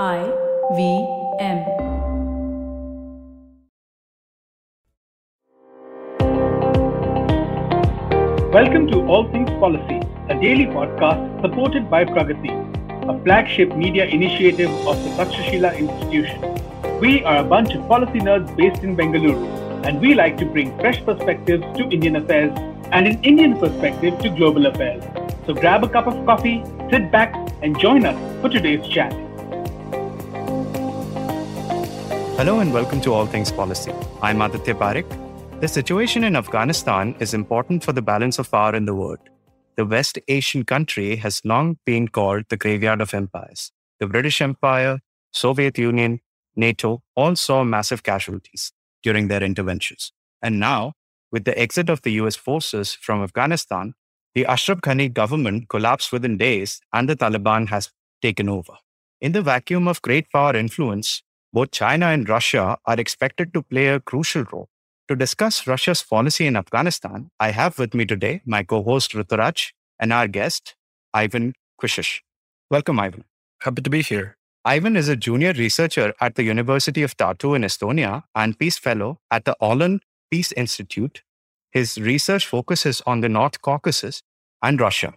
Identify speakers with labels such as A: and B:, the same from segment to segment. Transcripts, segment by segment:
A: I V M.
B: Welcome to All Things Policy, a daily podcast supported by Pragati, a flagship media initiative of the Takshashila Institution. We are a bunch of policy nerds based in Bengaluru, and we like to bring fresh perspectives to Indian affairs and an Indian perspective to global affairs. So grab a cup of coffee, sit back, and join us for today's chat.
C: Hello and welcome to All Things Policy. I'm Aditya Parekh. The situation in Afghanistan is important for the balance of power in the world. The West Asian country has long been called the graveyard of empires. The British Empire, Soviet Union, NATO all saw massive casualties during their interventions. And now, with the exit of the US forces from Afghanistan, the Ashraf Ghani government collapsed within days and the Taliban has taken over. In the vacuum of great power influence, both China and Russia are expected to play a crucial role. To discuss Russia's policy in Afghanistan, I have with me today my co host Ruturaj and our guest, Ivan Klyszcz. Welcome, Ivan.
D: Happy to be here.
C: Ivan is a junior researcher at the University of Tartu in Estonia and Peace Fellow at the Olen Peace Institute. His research focuses on the North Caucasus and Russia.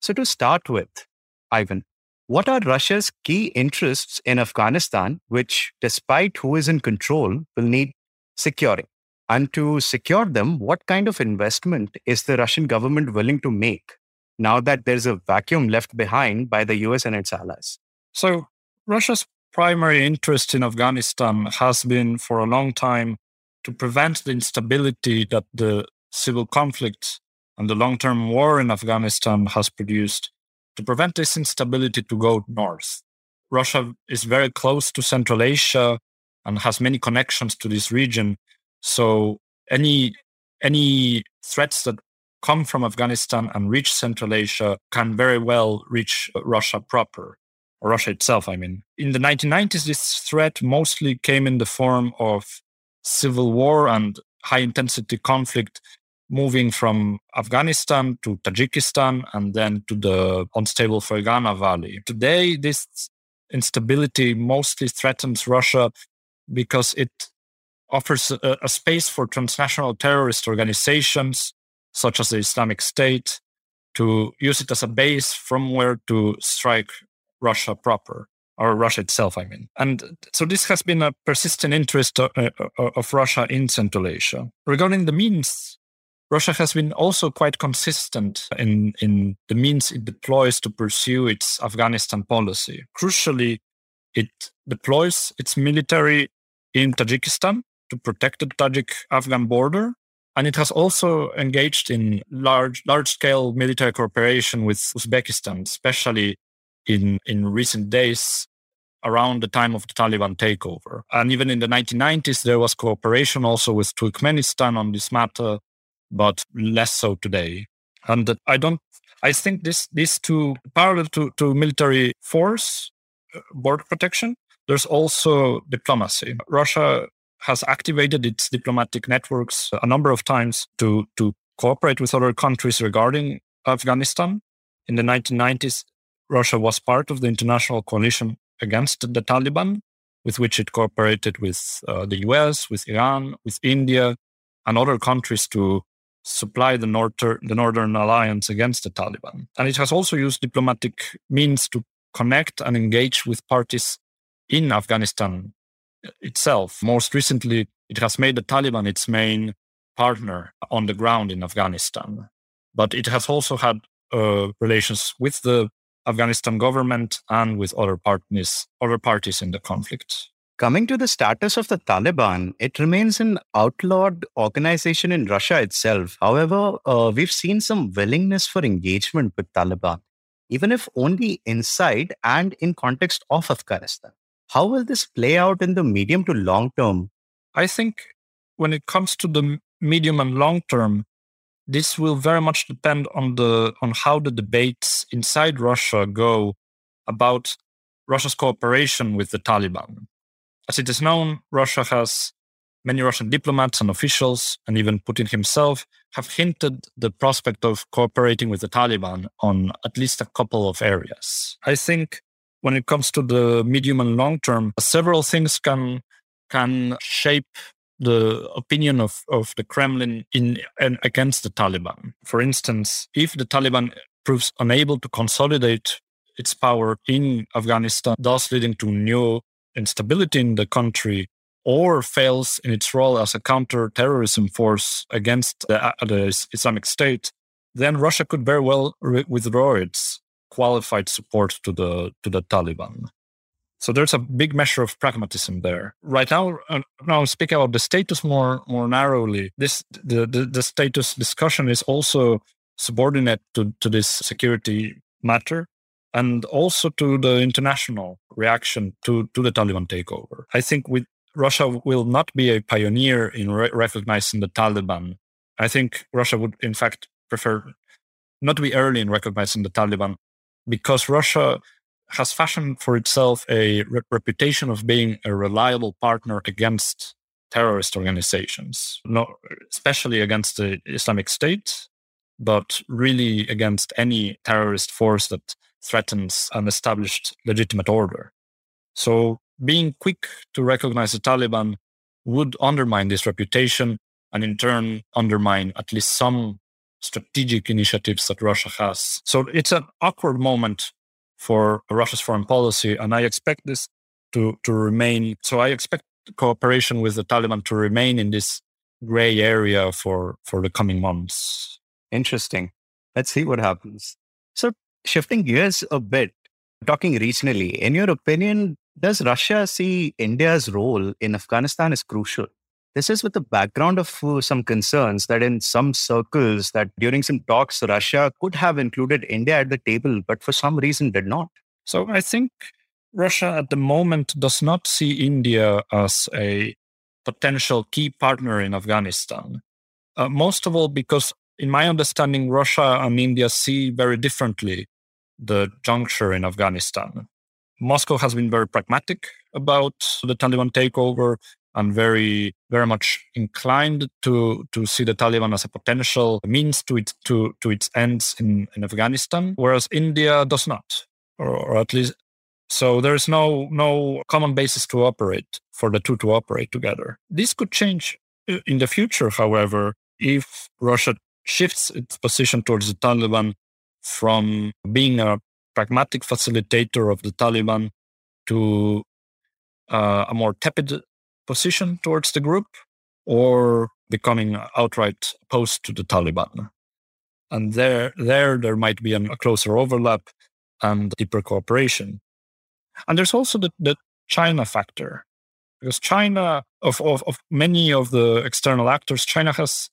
C: So, to start with, Ivan, what are Russia's key interests in Afghanistan, which, despite who is in control, will need securing? And to secure them, what kind of investment is the Russian government willing to make now that there's a vacuum left behind by the US and its allies?
D: So, Russia's primary interest in Afghanistan has been for a long time to prevent the instability that the civil conflict and the long term war in Afghanistan has produced to prevent this instability to go north. Russia is very close to Central Asia and has many connections to this region. So any any threats that come from Afghanistan and reach Central Asia can very well reach uh, Russia proper, or Russia itself, I mean. In the 1990s, this threat mostly came in the form of civil war and high intensity conflict moving from Afghanistan to Tajikistan and then to the unstable Fergana Valley. Today, this instability mostly threatens Russia because it offers a, a, space for transnational terrorist organizations such as the Islamic State to use it as a base from where to strike Russia proper or Russia itself, I mean. And so this has been a persistent interest of, uh, uh, of Russia in Central Asia. Regarding the means Russia has been also quite consistent in, in the means it deploys to pursue its Afghanistan policy. Crucially, it deploys its military in Tajikistan to protect the Tajik Afghan border. And it has also engaged in large, large scale military cooperation with Uzbekistan, especially in, in recent days around the time of the Taliban takeover. And even in the 1990s, there was cooperation also with Turkmenistan on this matter but less so today. And I don't, I think this, these two parallel to, to military force, uh, border protection, there's also diplomacy. Russia has activated its diplomatic networks a number of times to, to cooperate with other countries regarding Afghanistan. In the 1990s, Russia was part of the international coalition against the Taliban, with which it cooperated with uh, the US, with Iran, with India, and other countries to supply the, Northern, the Northern Alliance against the Taliban. And it has also used diplomatic means to connect and engage with parties in Afghanistan itself. Most recently, it has made the Taliban its main partner on the ground in Afghanistan. But it has also had uh, relations with the Afghanistan government and with other parties, other parties in the conflict.
C: Coming to the status of the Taliban, it remains an outlawed organization in Russia itself. However, uh, we've seen some willingness for engagement with Taliban, even if only inside and in context of Afghanistan. How will this play out in the medium to long term?
D: I think when it comes to the medium and long term, this will very much depend on the on how the debates inside Russia go about Russia's cooperation with the Taliban. As it is known, Russia has many Russian diplomats and officials, and even Putin himself, have hinted the prospect of cooperating with the Taliban on at least a couple of areas. I think when it comes to the medium and long term, several things can can shape the opinion of, of the Kremlin in and against the Taliban. For instance, if the Taliban proves unable to consolidate its power in Afghanistan, thus leading to new instability in the country, or fails in its role as a counter-terrorism force against the, uh, the Islamic State, then Russia could very well re- withdraw its qualified support to the to the Taliban. So there's a big measure of pragmatism there. Right now, uh, now speaking about the status more more narrowly, this the, the, the status discussion is also subordinate to, to this security matter and also to the international reaction to, to the Taliban takeover. I think Russia will not be a pioneer in re- recognizing the Taliban. I think Russia would, in fact, prefer not to be early in recognizing the Taliban because Russia has fashioned for itself a re- reputation of being a reliable partner against terrorist organizations, not especially against the Islamic State, but really against any terrorist force that threatens an established legitimate order. So being quick to recognize the Taliban would undermine this reputation and in turn undermine at least some strategic initiatives that Russia has. So it's an awkward moment for Russia's foreign policy, and I expect this to, to remain. So I expect cooperation with the Taliban to remain in this gray area for, for the coming months.
C: Interesting. Let's see what happens. Shifting gears a bit, talking regionally, in your opinion, does Russia see India's role in Afghanistan as crucial? This is with the background of uh, some concerns that in some circles that during some talks Russia could have included India at the table, but for some reason did not.
D: So I think Russia at the moment does not see India as a potential key partner in Afghanistan. Uh, most of all, because in my understanding, Russia and India see very differently the juncture in Afghanistan. Moscow has been very pragmatic about the Taliban takeover and very, very much inclined to, to see the Taliban as a potential means to its, to, to its ends in, in Afghanistan, whereas India does not, or, or at least so there is no no common basis to operate for the two to operate together. This could change uh, in the future, however, if Russia shifts its position towards the Taliban from being a pragmatic facilitator of the Taliban to uh, a more tepid position towards the group or becoming outright opposed to the Taliban. And there, there, there might be a closer overlap and deeper cooperation. And there's also the, the China factor, because China, of, of, of many of the external actors, China has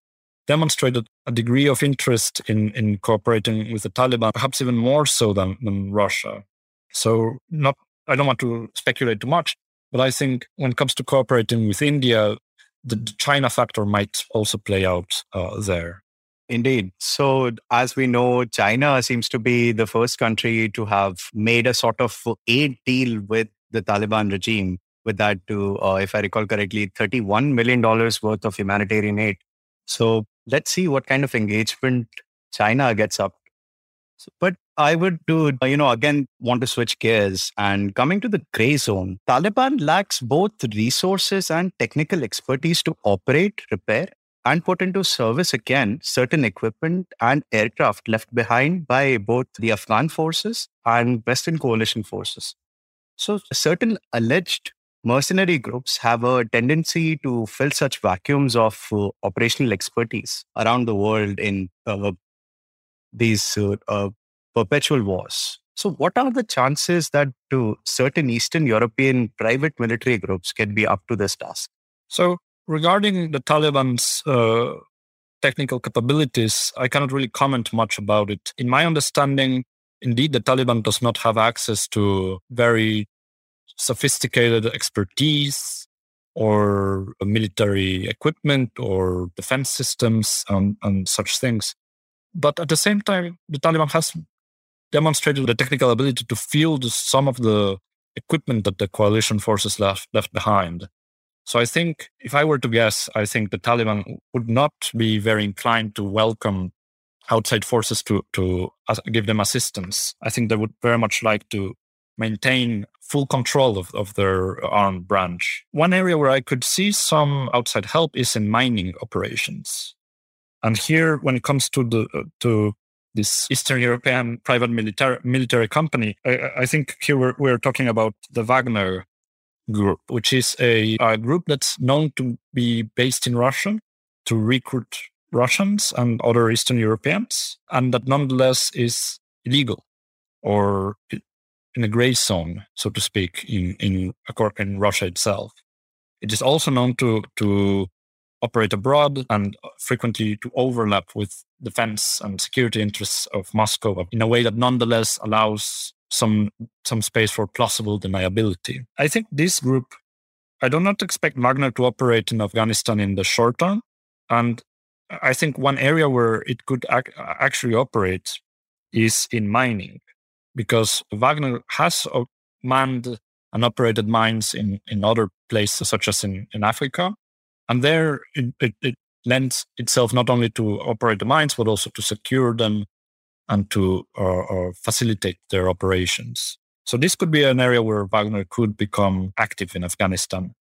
D: demonstrated a degree of interest in, in cooperating with the Taliban, perhaps even more so than, than Russia. So not I don't want to speculate too much, but I think when it comes to cooperating with India, the, the China factor might also play out uh, there.
C: Indeed. So, as we know, China seems to be the first country to have made a sort of aid deal with the Taliban regime. With that, to, uh, if I recall correctly, $31 million worth of humanitarian aid. So, let's see what kind of engagement China gets up. So, but I would do, uh, you know, again, want to switch gears and coming to the gray zone. Taliban lacks both resources and technical expertise to operate, repair, and put into service again certain equipment and aircraft left behind by both the Afghan forces and Western coalition forces. So, certain alleged mercenary groups have a tendency to fill such vacuums of uh, operational expertise around the world in uh, these uh, uh, perpetual wars. So, what are the chances that to certain Eastern European private military groups can be up to this task?
D: So, regarding the Taliban's uh, technical capabilities, I cannot really comment much about it. In my understanding, indeed, the Taliban does not have access to very sophisticated expertise or military equipment or defense systems and, and such things. But at the same time, the Taliban has demonstrated the technical ability to field some of the equipment that the coalition forces left, left behind. So I think, if I were to guess, I think the Taliban would not be very inclined to welcome outside forces to to give them assistance. I think they would very much like to maintain full control of, of their armed branch. One area where I could see some outside help is in mining operations. And here, when it comes to the uh, to this Eastern European private military military company, I, I think here we're, we're talking about the Wagner group, which is a, a group that's known to be based in Russia to recruit Russians and other Eastern Europeans, and that nonetheless is illegal or in a gray zone, so to speak, in in, in Russia itself. It is also known to to operate abroad and uh, frequently to overlap with defense and security interests of Moscow in a way that nonetheless allows some some space for plausible deniability. I think this group I do not expect Wagner to operate in Afghanistan in the short term. And I think one area where it could ac- actually operate is in mining, because Wagner has manned and operated mines in, in other places, such as in, in Africa. And there it, it, it lends itself not only to operate the mines, but also to secure them and to uh, uh, facilitate their operations. So this could be an area where Wagner could become active in Afghanistan.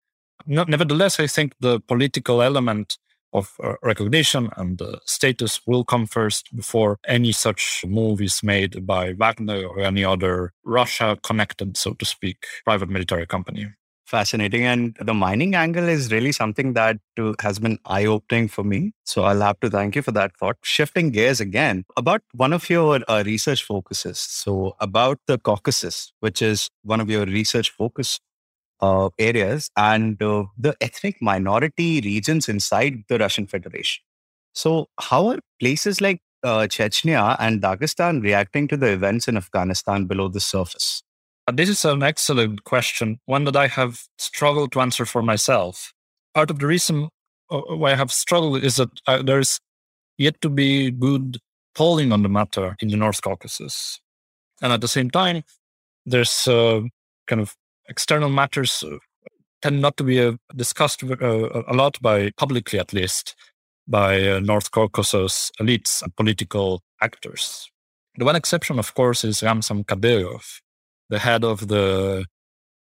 D: No, nevertheless, I think the political element of uh, recognition and uh, status will come first before any such move is made by Wagner or any other Russia connected, so to speak, private military company.
C: Fascinating. And the mining angle is really something that uh, has been eye opening for me. So I'll have to thank you for that thought. Shifting gears again about one of your uh, research focuses. So, about the Caucasus, which is one of your research focus uh, areas and uh, the ethnic minority regions inside the Russian Federation. So, how are places like uh, Chechnya and Dagestan reacting to the events in Afghanistan below the surface?
D: Uh, this is an excellent question, one that I have struggled to answer for myself. Part of the reason uh, why I have struggled is that uh, there's yet to be good polling on the matter in the North Caucasus. And at the same time, there's uh, kind of external matters uh, tend not to be uh, discussed uh, a lot by publicly, at least, by North Caucasus elites and political actors. The one exception, of course, is Ramzan Kadyrov, the head of the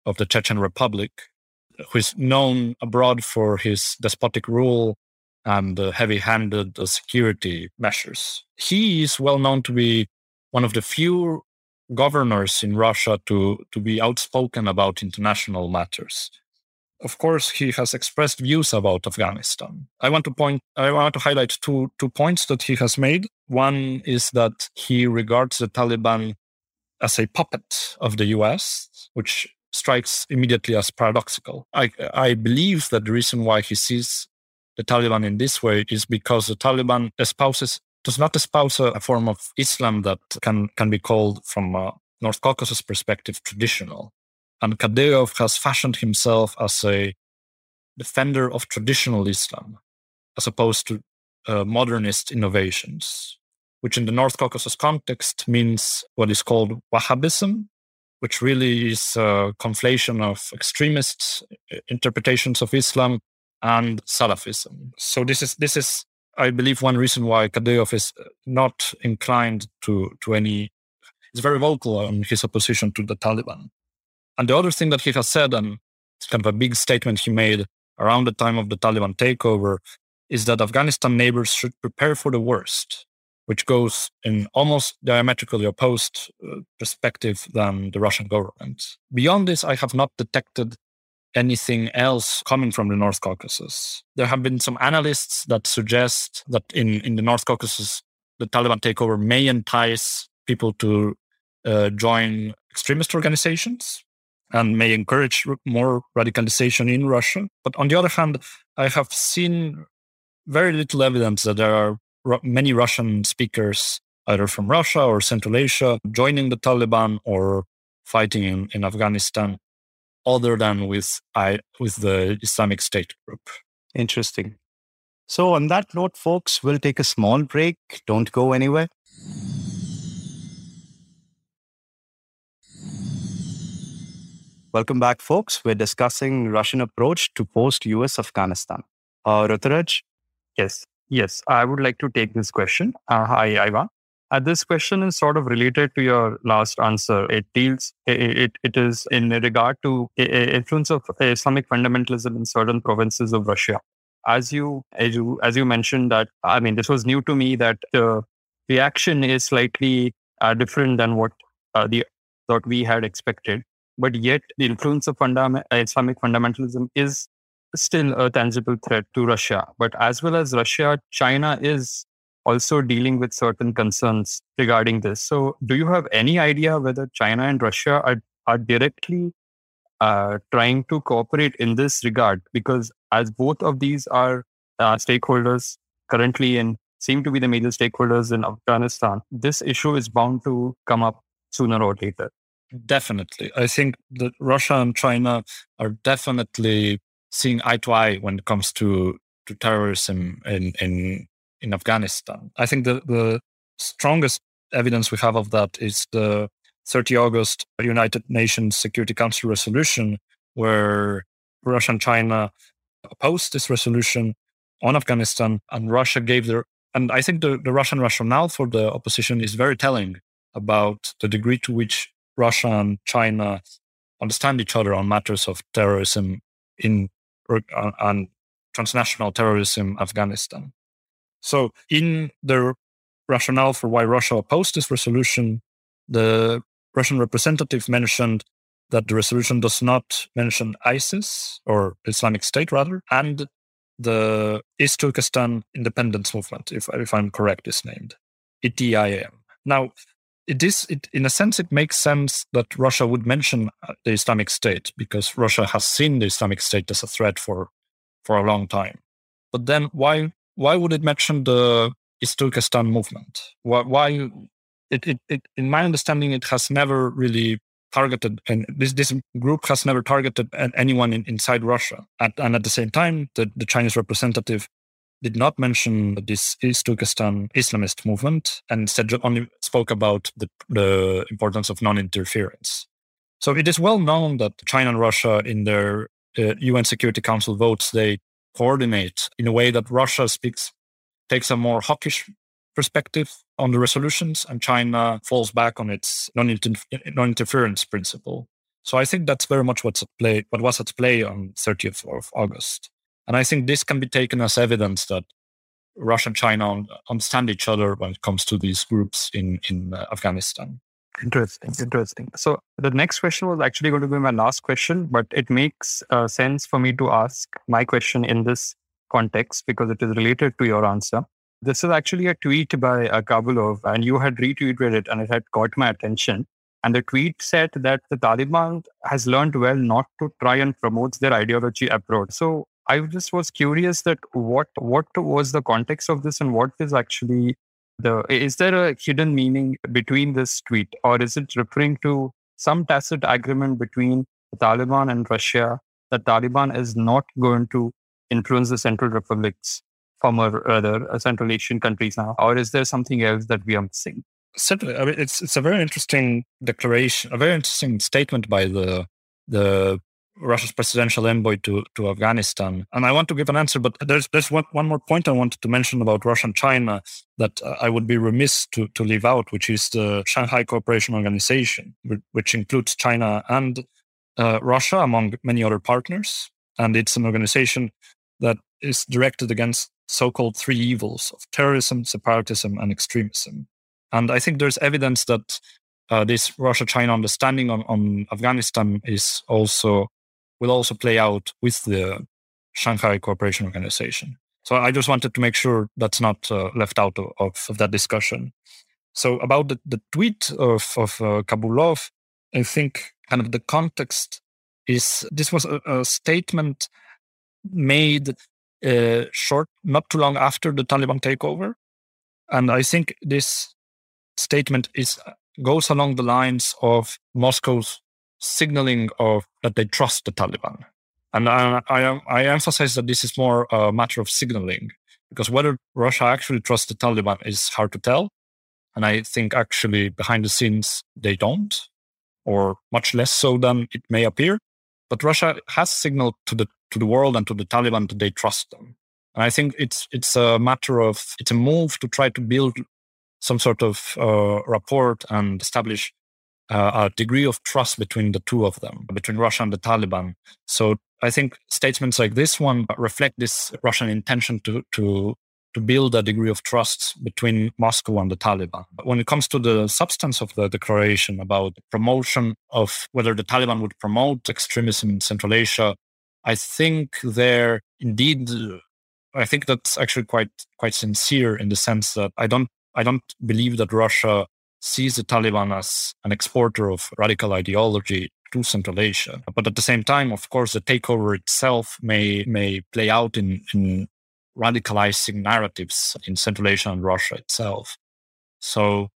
D: of the Chechen Republic, who is known abroad for his despotic rule and heavy-handed security measures. He is well known to be one of the few governors in Russia to, to be outspoken about international matters. Of course, he has expressed views about Afghanistan. I want to point, I want to highlight two, two points that he has made. One is that he regards the Taliban as a puppet of the US, which strikes immediately as paradoxical. I, I believe that the reason why he sees the Taliban in this way is because the Taliban espouses does not espouse a, form of Islam that can, can be called, from a North Caucasus perspective, traditional. And Kadyrov has fashioned himself as a defender of traditional Islam, as opposed to uh, modernist innovations, which in the North Caucasus context means what is called Wahhabism, which really is a conflation of extremist uh, interpretations of Islam and Salafism. So this is this is I believe one reason why Kadyrov is not inclined to, to any, is very vocal on his opposition to the Taliban. And the other thing that he has said, and it's kind of a big statement he made around the time of the Taliban takeover, is that Afghanistan neighbors should prepare for the worst, which goes in almost diametrically opposed uh, perspective than the Russian government. Beyond this, I have not detected anything else coming from the North Caucasus. There have been some analysts that suggest that in, in the North Caucasus, the Taliban takeover may entice people to uh, join extremist organizations and may encourage more radicalization in Russia. But on the other hand, I have seen very little evidence that there are many Russian speakers, either from Russia or Central Asia, joining the Taliban or fighting in, in Afghanistan other than with I with the Islamic State group.
C: Interesting. So on that note, folks, we'll take a small break. Don't go anywhere. Welcome back, folks. We're discussing Russian approach to post-US Afghanistan. Uh, Ruturaj?
E: Yes, yes. I would like to take this question. Uh, hi, Ivan.
F: Uh, this question is sort of related to your last answer. It deals, it, it, is in regard to influence of Islamic fundamentalism in certain provinces of Russia. As you, as you, as you mentioned that, I mean, this was new to me that the reaction is slightly uh, different than what uh, the what we had expected. But yet, the influence of fundam- Islamic fundamentalism is still a tangible threat to Russia. But as well as Russia, China is also dealing with certain concerns regarding this. So, do you have any idea whether China and Russia are, are directly uh, trying to cooperate in this regard? Because as both of these are uh, stakeholders currently and seem to be the major stakeholders in Afghanistan, this issue is bound to come up sooner or later.
D: Definitely. I think that Russia and China are definitely seeing eye to eye when it comes to, to terrorism in, in in Afghanistan. I think the, the strongest evidence we have of that is the 30 August United Nations Security Council resolution, where Russia and China opposed this resolution on Afghanistan, and Russia gave their. And I think the, the Russian rationale for the opposition is very telling about the degree to which Russia and China understand each other on matters of terrorism in er, and transnational terrorism Afghanistan. So, in the rationale for why Russia opposed this resolution, the Russian representative mentioned that the resolution does not mention ISIS or Islamic State, rather, and the East Turkestan Independence Movement, if, if I'm correct, is named ETIM. Now, it is, it, in a sense, it makes sense that Russia would mention uh, the Islamic State because Russia has seen the Islamic State as a threat for, for a long time. But then, why why would it mention the Turkestan movement? Why, why it, it, it, in my understanding, it has never really targeted, and this, this group has never targeted anyone in, inside Russia. At, and at the same time, the, the Chinese representative did not mention this East Turkestan Islamist movement and instead only spoke about the, the importance of non-interference. So it is well known that China and Russia in their uh, UN Security Council votes, they coordinate in a way that Russia speaks, takes a more hawkish perspective on the resolutions and China falls back on its non-interference principle. So I think that's very much what's at play, what was at play on 30th of August. And I think this can be taken as evidence that Russia and China understand each other when it comes to these groups in, in uh, Afghanistan.
F: Interesting, interesting. So the next question was actually going to be my last question, but it makes uh, sense for me to ask my question in this context because it is related to your answer. This is actually a tweet by uh, Kabulov, and you had retweeted it, and it had caught my attention. And the tweet said that the Taliban has learned well not to try and promote their ideology abroad. So I just was curious that what what was the context of this, and what is actually the is there a hidden meaning between this tweet? Or is it referring to some tacit agreement between the taliban and russia that taliban is not going to influence the central republics former rather uh, central asian countries now? Or is there something else that we are missing?
D: Certainly. I mean, it's it's a very interesting declaration a very interesting statement by the the Russia's presidential envoy to, to Afghanistan. And I want to give an answer, but there's there's one, one more point I wanted to mention about Russia and China that uh, I would be remiss to, to leave out, which is the Shanghai Cooperation Organization, which includes China and uh, Russia, among many other partners. And it's an organization that is directed against so called three evils of terrorism, separatism, and extremism. And I think there's evidence that uh, this Russia China understanding on, on Afghanistan is also will also play out with the Shanghai Cooperation Organization. So I just wanted to make sure that's not uh, left out of, of, that discussion. So about the, the tweet of, of uh, Kabulov, I think kind of the context is this was a, a statement made uh, short, not too long after the Taliban takeover. And I think this statement is goes along the lines of Moscow's signaling of that they trust the Taliban. And I, I, I emphasize that this is more a matter of signaling because whether Russia actually trusts the Taliban is hard to tell. And I think actually behind the scenes, they don't, or much less so than it may appear. But Russia has signaled to the, to the world and to the Taliban that they trust them. And I think it's, it's a matter of, it's a move to try to build some sort of uh, rapport and establish uh, a degree of trust between the two of them, between Russia and the Taliban. So I think statements like this one reflect this Russian intention to to to build a degree of trust between Moscow and the Taliban. But When it comes to the substance of the declaration about promotion of whether the Taliban would promote extremism in Central Asia, I think there indeed I think that's actually quite quite sincere in the sense that I don't I don't believe that Russia sees the Taliban as an exporter of radical ideology to Central Asia. But at the same time, of course, the takeover itself may may play out in, in radicalizing narratives in Central Asia and Russia itself. So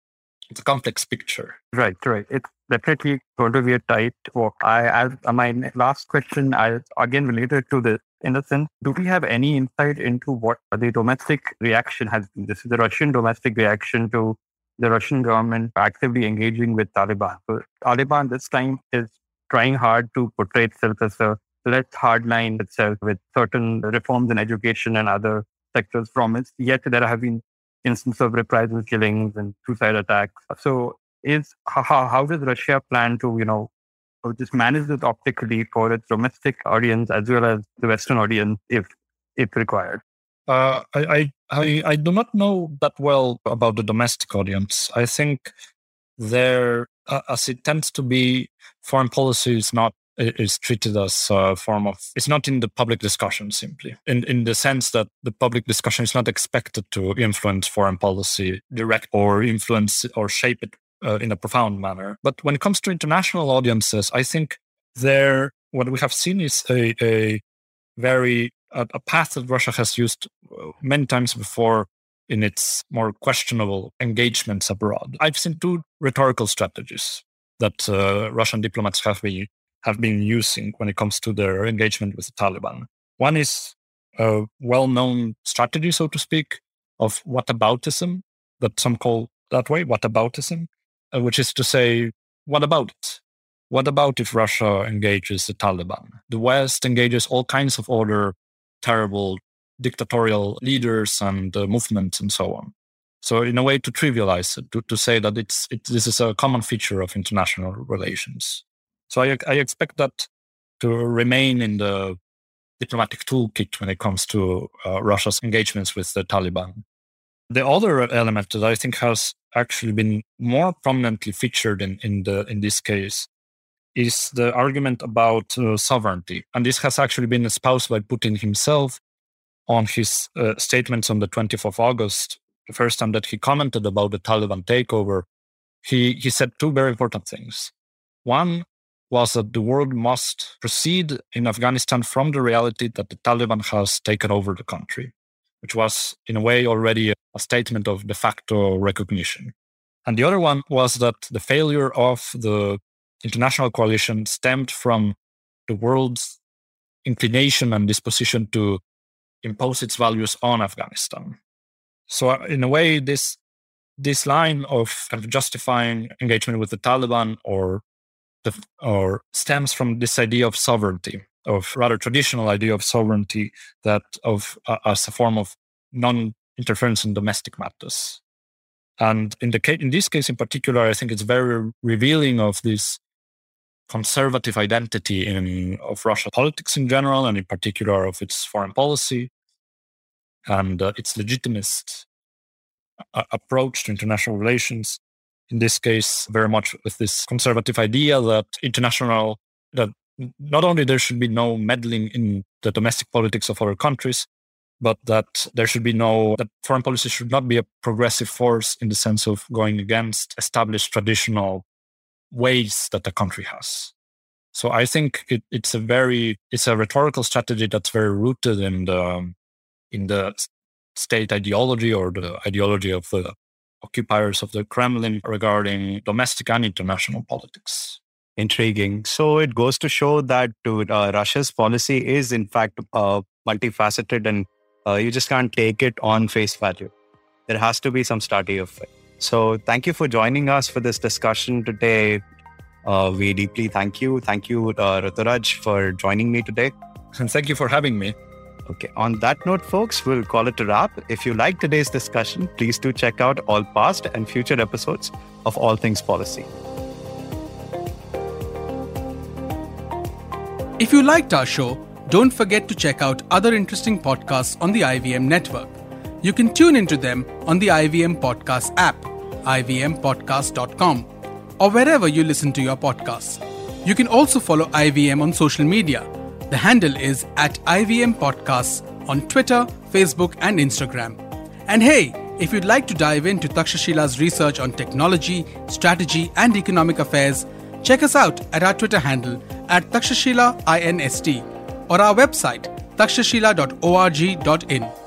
D: it's a complex picture.
C: Right, right. It's definitely going to be a tight walk. I, my last question, I again related to this in the sense, do we have any insight into what the domestic reaction has been? This is the Russian domestic reaction to the Russian government actively engaging with Taliban. So Taliban this time is trying hard to portray itself as a less hardline itself with certain reforms in education and other sectors promised. Yet there have been instances of reprisal killings and suicide attacks. So is how, how does Russia plan to, you know, just manage this optically for its domestic audience as well as the Western audience if if required?
D: Uh, I, I I I do not know that well about the domestic audience. I think there, uh, as it tends to be, foreign policy is not is treated as a form of it's not in the public discussion simply in in the sense that the public discussion is not expected to influence foreign policy direct or influence or shape it uh, in a profound manner but when it comes to international audiences i think there what we have seen is a, a very a, a path that russia has used uh, many times before in its more questionable engagements abroad i've seen two rhetorical strategies that uh, Russian diplomats have been have been using when it comes to their engagement with the Taliban. One is a well known strategy, so to speak, of whataboutism, that some call that way, whataboutism, uh, which is to say, what about it? What about if Russia engages the Taliban? The West engages all kinds of other terrible dictatorial leaders and uh, movements and so on. So, in a way, to trivialize it, to, to say that it's, it, this is a common feature of international relations. So I, I expect that to remain in the diplomatic toolkit when it comes to uh, Russia's engagements with the Taliban. The other element that I think has actually been more prominently featured in, in, the, in this case is the argument about uh, sovereignty. And this has actually been espoused by Putin himself on his uh, statements on the 24th of August, the first time that he commented about the Taliban takeover. He, he said two very important things. One was that the world must proceed in Afghanistan from the reality that the Taliban has taken over the country, which was, in a way, already a statement of de facto recognition. And the other one was that the failure of the international coalition stemmed from the world's inclination and disposition to impose its values on Afghanistan. So, uh, in a way, this this line of kind of justifying engagement with the Taliban or the, or stems from this idea of sovereignty, of rather traditional idea of sovereignty that of uh, as a form of non-interference in domestic matters. And in the in this case in particular, I think it's very revealing of this conservative identity in of Russian politics in general, and in particular of its foreign policy. And uh, its legitimist uh, approach to international relations in this case, very much with this conservative idea that international, that not only there should be no meddling in the domestic politics of other countries, but that there should be no, that foreign policy should not be a progressive force in the sense of going against established traditional ways that the country has. So I think it, it's a very, it's a rhetorical strategy that's very rooted in the, in the state ideology or the ideology of the occupiers of the Kremlin regarding domestic and international politics.
C: Intriguing. So it goes to show that uh, Russia's policy is, in fact, uh, multifaceted and uh, you just can't take it on face value. There has to be some study of it. So thank you for joining us for this discussion today. Uh, we deeply thank you. Thank you, uh, Ruturaj, for joining me today.
D: And thank you for having me.
C: Okay, on that note, folks, we'll call it a wrap. If you like today's discussion, please do check out all past and future episodes of All Things Policy.
E: If you liked our show, don't forget to check out other interesting podcasts on the IVM network. You can tune into them on the IVM Podcast app, ivmpodcast.com, or wherever you listen to your podcasts. You can also follow IVM on social media. The handle is at IVM Podcasts on Twitter, Facebook, and Instagram. And hey, if you'd like to dive into Takshashila's research on technology, strategy, and economic affairs, check us out at our Twitter handle at Takshashila INST or our website takshashila.org.in.